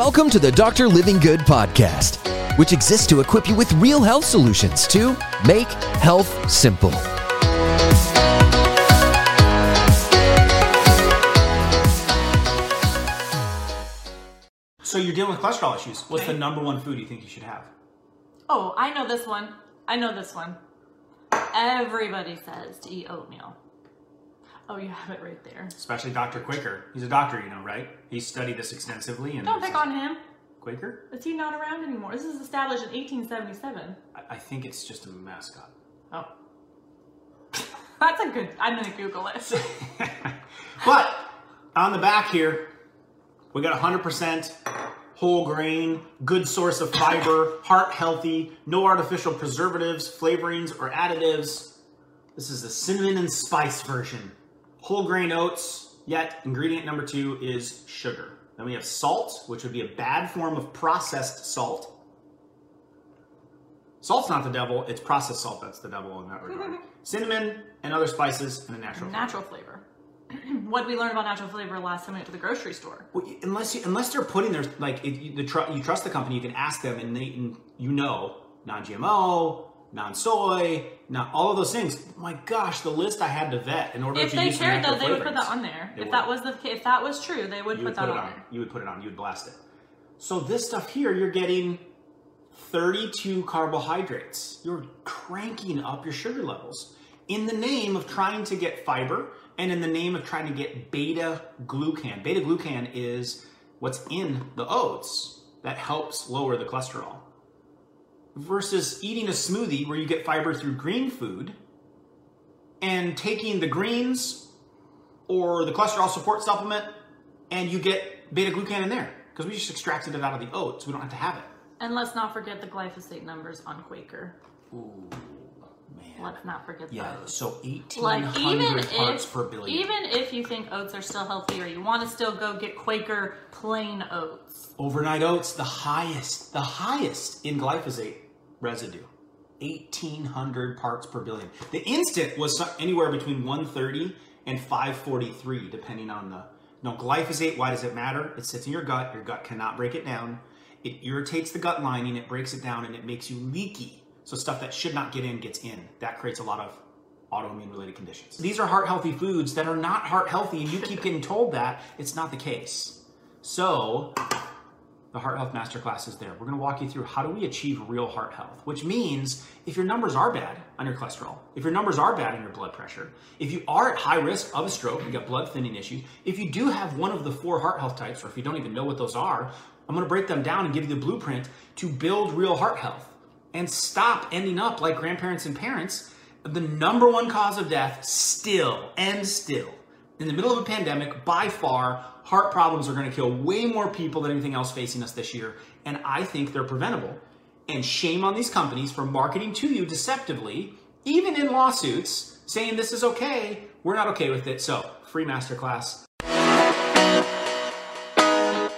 Welcome to the Dr. Livingood podcast, which exists to equip you with real health solutions to make health simple. So you're dealing with cholesterol issues. What's the number one food you think you should have? Oh, I know this one. I know this one. Everybody says to eat oatmeal. Oh, you have it right there. Especially Dr. Quaker. He's a doctor, you know, right? He studied this extensively. And Don't pick on him. Quaker? Is he not around anymore? This is established in 1877. I, I think it's just a mascot. Oh. That's a good. I'm gonna Google it. But on the back here, we got 100% whole grain, good source of fiber, heart healthy, no artificial preservatives, flavorings, or additives. This is the cinnamon and spice version. Whole grain oats, yet ingredient number two is sugar. Then we have salt, which would be a bad form of processed salt. Salt's not the devil, it's processed salt that's the devil in that regard. Cinnamon and other spices and a natural flavor. natural flavor. what did we learn about natural flavor last time we went to the grocery store? Well, unless you, unless they're putting their like you, the tr- you trust the company, you can ask them, and they and you know non-GMO, non-soy, not all of those things. My gosh, the list I had to vet in order If to they use some cared though, they would put that on there. They if would. that was the if that was true, they would put would put that it on on. there. You would put it on. You would blast it. So this stuff here, you're getting 32 carbohydrates. You're cranking up your sugar levels in the name of trying to get fiber and in the name of trying to get beta glucan. Beta glucan is what's in the oats that helps lower the cholesterol. Versus eating a smoothie where you get fiber through green food and taking the greens or the cholesterol support supplement and you get beta glucan in there because we just extracted it out of the oats. We don't have to have it. And let's not forget the glyphosate numbers on Quaker. Ooh, man. Let's not forget that. Yeah, so 1800 Like even parts if per billion. even if you think oats are still healthy or you want to still go get Quaker plain oats. Overnight oats, the highest, the highest in glyphosate residue. 1800 parts per billion. The instant was anywhere between 130 and 543, depending on the. No, glyphosate, why does it matter? It sits in your gut. Your gut cannot break it down. It irritates the gut lining, it breaks it down, and it makes you leaky. So stuff that should not get in gets in. That creates a lot of autoimmune related conditions. These are heart healthy foods that are not heart healthy, and you keep getting told that it's not the case. So, the Heart Health Masterclass is there. We're going to walk you through how do we achieve real heart health, which means if your numbers are bad on your cholesterol, if your numbers are bad on your blood pressure, if you are at high risk of a stroke, you got blood thinning issues, if you do have one of the four heart health types, or if you don't even know what those are, I'm going to break them down and give you the blueprint to build real heart health and stop ending up like grandparents and parents. The number one cause of death still and still in the middle of a pandemic, by far, heart problems are going to kill way more people than anything else facing us this year. And I think they're preventable. And shame on these companies for marketing to you deceptively, even in lawsuits, saying this is okay. We're not okay with it. So, free masterclass.